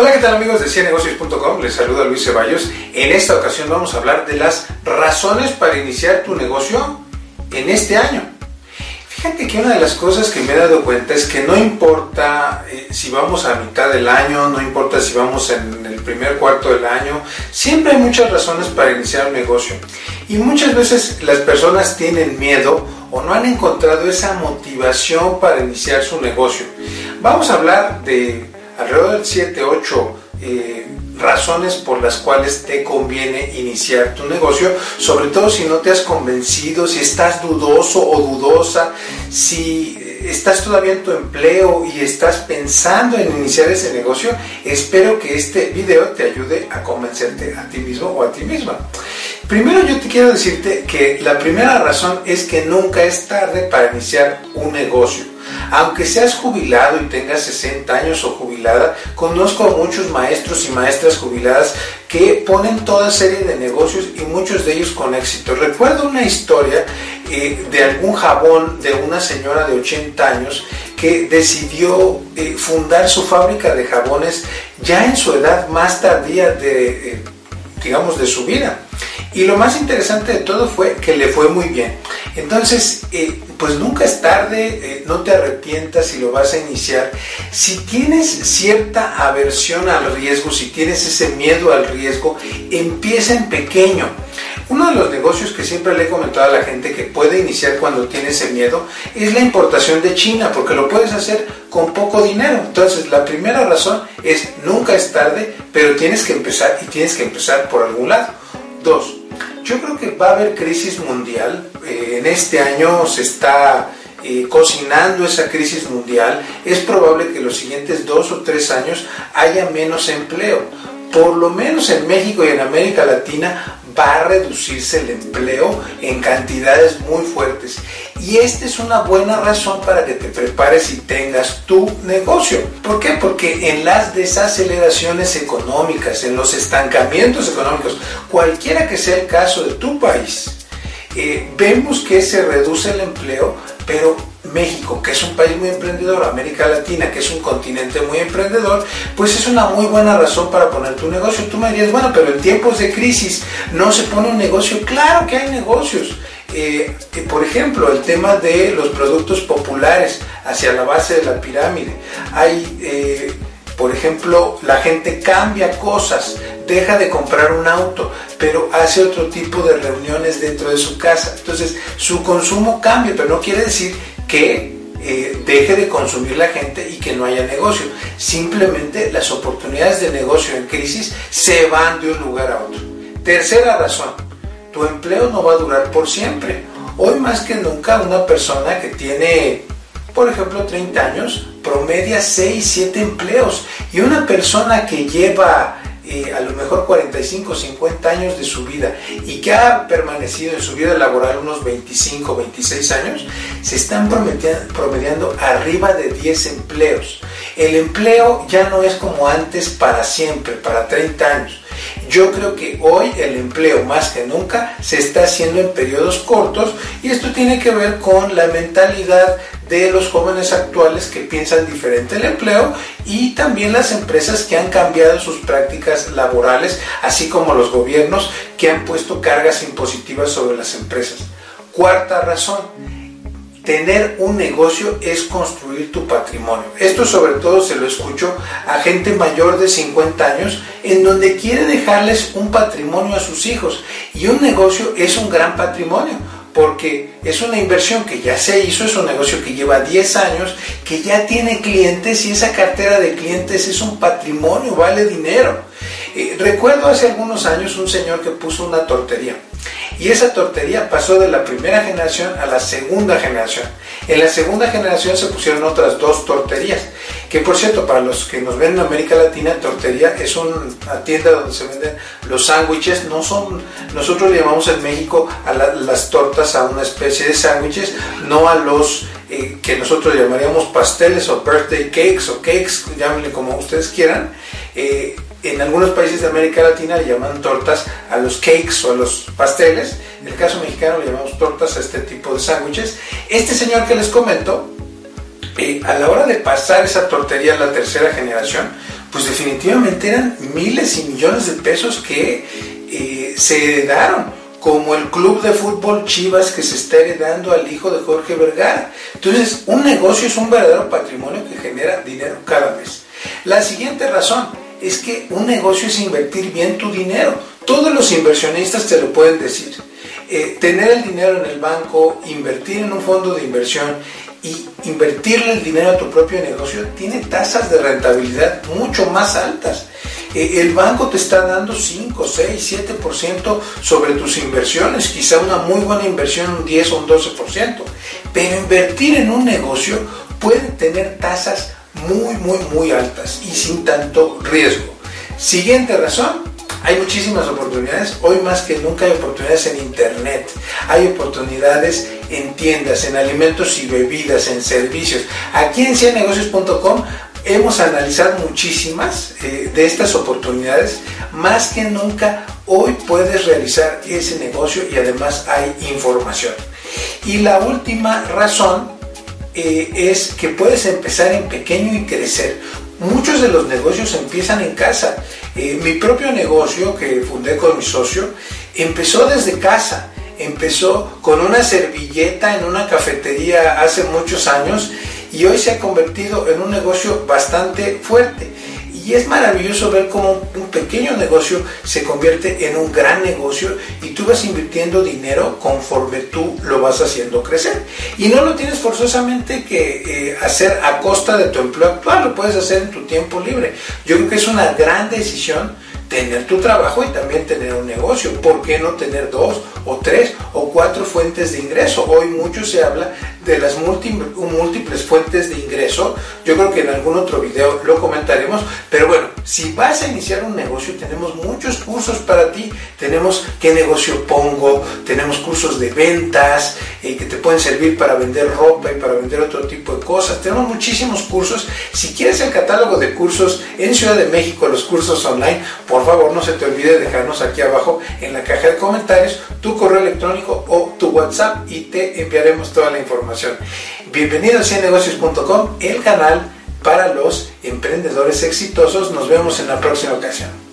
Hola, ¿qué tal amigos de cienegocios.com? Les saluda Luis Ceballos. En esta ocasión vamos a hablar de las razones para iniciar tu negocio en este año. Fíjate que una de las cosas que me he dado cuenta es que no importa eh, si vamos a mitad del año, no importa si vamos en el primer cuarto del año, siempre hay muchas razones para iniciar un negocio. Y muchas veces las personas tienen miedo o no han encontrado esa motivación para iniciar su negocio. Vamos a hablar de alrededor del 7, 8 eh, razones por las cuales te conviene iniciar tu negocio, sobre todo si no te has convencido, si estás dudoso o dudosa, si estás todavía en tu empleo y estás pensando en iniciar ese negocio, espero que este video te ayude a convencerte a ti mismo o a ti misma. Primero yo te quiero decirte que la primera razón es que nunca es tarde para iniciar un negocio. Aunque seas jubilado y tengas 60 años o jubilada, conozco a muchos maestros y maestras jubiladas que ponen toda serie de negocios y muchos de ellos con éxito. Recuerdo una historia eh, de algún jabón de una señora de 80 años que decidió eh, fundar su fábrica de jabones ya en su edad más tardía de, eh, digamos, de su vida. Y lo más interesante de todo fue que le fue muy bien. Entonces, eh, pues nunca es tarde, eh, no te arrepientas si lo vas a iniciar. Si tienes cierta aversión al riesgo, si tienes ese miedo al riesgo, empieza en pequeño. Uno de los negocios que siempre le he comentado a la gente que puede iniciar cuando tiene ese miedo es la importación de China, porque lo puedes hacer con poco dinero. Entonces, la primera razón es nunca es tarde, pero tienes que empezar y tienes que empezar por algún lado. Dos, yo creo que va a haber crisis mundial. Eh, en este año se está eh, cocinando esa crisis mundial. Es probable que los siguientes dos o tres años haya menos empleo. Por lo menos en México y en América Latina va a reducirse el empleo en cantidades muy fuertes. Y esta es una buena razón para que te prepares y tengas tu negocio. ¿Por qué? Porque en las desaceleraciones económicas, en los estancamientos económicos, cualquiera que sea el caso de tu país, eh, vemos que se reduce el empleo, pero México, que es un país muy emprendedor, América Latina, que es un continente muy emprendedor, pues es una muy buena razón para poner tu negocio. Tú me dirías, bueno, pero en tiempos de crisis no se pone un negocio. Claro que hay negocios. Por ejemplo, el tema de los productos populares hacia la base de la pirámide. Hay, eh, por ejemplo, la gente cambia cosas, deja de comprar un auto, pero hace otro tipo de reuniones dentro de su casa. Entonces, su consumo cambia, pero no quiere decir que eh, deje de consumir la gente y que no haya negocio. Simplemente las oportunidades de negocio en crisis se van de un lugar a otro. Tercera razón, tu empleo no va a durar por siempre. Hoy más que nunca una persona que tiene, por ejemplo, 30 años, promedia 6, 7 empleos. Y una persona que lleva eh, a lo mejor 45, 50 años de su vida y que ha permanecido en su vida laboral unos 25, 26 años, se están promediando arriba de 10 empleos. El empleo ya no es como antes para siempre, para 30 años. Yo creo que hoy el empleo más que nunca se está haciendo en periodos cortos y esto tiene que ver con la mentalidad de los jóvenes actuales que piensan diferente el empleo y también las empresas que han cambiado sus prácticas laborales, así como los gobiernos que han puesto cargas impositivas sobre las empresas. Cuarta razón, tener un negocio es construir tu patrimonio. Esto sobre todo se lo escucho a gente mayor de 50 años en donde quiere dejarles un patrimonio a sus hijos y un negocio es un gran patrimonio porque es una inversión que ya se hizo, es un negocio que lleva 10 años, que ya tiene clientes y esa cartera de clientes es un patrimonio, vale dinero. Eh, recuerdo hace algunos años un señor que puso una tortería y esa tortería pasó de la primera generación a la segunda generación. En la segunda generación se pusieron otras dos torterías, que por cierto, para los que nos ven en América Latina, tortería es una tienda donde se venden los sándwiches, no son, nosotros le llamamos en México a las tortas a una especie de sándwiches, no a los eh, que nosotros llamaríamos pasteles o birthday cakes o cakes, llámenle como ustedes quieran. Eh, en algunos países de América Latina le llaman tortas a los cakes o a los pasteles. En el caso mexicano le llamamos tortas a este tipo de sándwiches. Este señor que les comento, eh, a la hora de pasar esa tortería a la tercera generación, pues definitivamente eran miles y millones de pesos que eh, se heredaron como el club de fútbol Chivas que se está heredando al hijo de Jorge Vergara. Entonces, un negocio es un verdadero patrimonio que genera dinero cada vez. La siguiente razón es que un negocio es invertir bien tu dinero. Todos los inversionistas te lo pueden decir. Eh, tener el dinero en el banco, invertir en un fondo de inversión y invertirle el dinero a tu propio negocio tiene tasas de rentabilidad mucho más altas. Eh, el banco te está dando 5, 6, 7% sobre tus inversiones, quizá una muy buena inversión un 10 o un 12%, pero invertir en un negocio puede tener tasas muy, muy, muy altas y sin tanto riesgo. Siguiente razón, hay muchísimas oportunidades. Hoy más que nunca hay oportunidades en Internet. Hay oportunidades en tiendas, en alimentos y bebidas, en servicios. Aquí en ciennegocios.com hemos analizado muchísimas eh, de estas oportunidades. Más que nunca hoy puedes realizar ese negocio y además hay información. Y la última razón eh, es que puedes empezar en pequeño y crecer. Muchos de los negocios empiezan en casa. Eh, mi propio negocio que fundé con mi socio empezó desde casa. Empezó con una servilleta en una cafetería hace muchos años y hoy se ha convertido en un negocio bastante fuerte. Y es maravilloso ver cómo un pequeño negocio se convierte en un gran negocio y tú vas invirtiendo dinero conforme tú lo vas haciendo crecer. Y no lo tienes forzosamente que eh, hacer a costa de tu empleo actual, lo puedes hacer en tu tiempo libre. Yo creo que es una gran decisión tener tu trabajo y también tener un negocio. ¿Por qué no tener dos o tres o cuatro fuentes de ingreso? Hoy mucho se habla de las múltiples fuentes de ingreso. Yo creo que en algún otro video lo comentaremos. Pero bueno, si vas a iniciar un negocio, tenemos muchos cursos para ti. Tenemos qué negocio pongo, tenemos cursos de ventas eh, que te pueden servir para vender ropa y para vender otro tipo de cosas. Tenemos muchísimos cursos. Si quieres el catálogo de cursos en Ciudad de México, los cursos online, por favor no se te olvide dejarnos aquí abajo en la caja de comentarios tu correo electrónico o tu WhatsApp y te enviaremos toda la información. Bienvenido a ciennegocios.com, el canal para los emprendedores exitosos. Nos vemos en la próxima ocasión.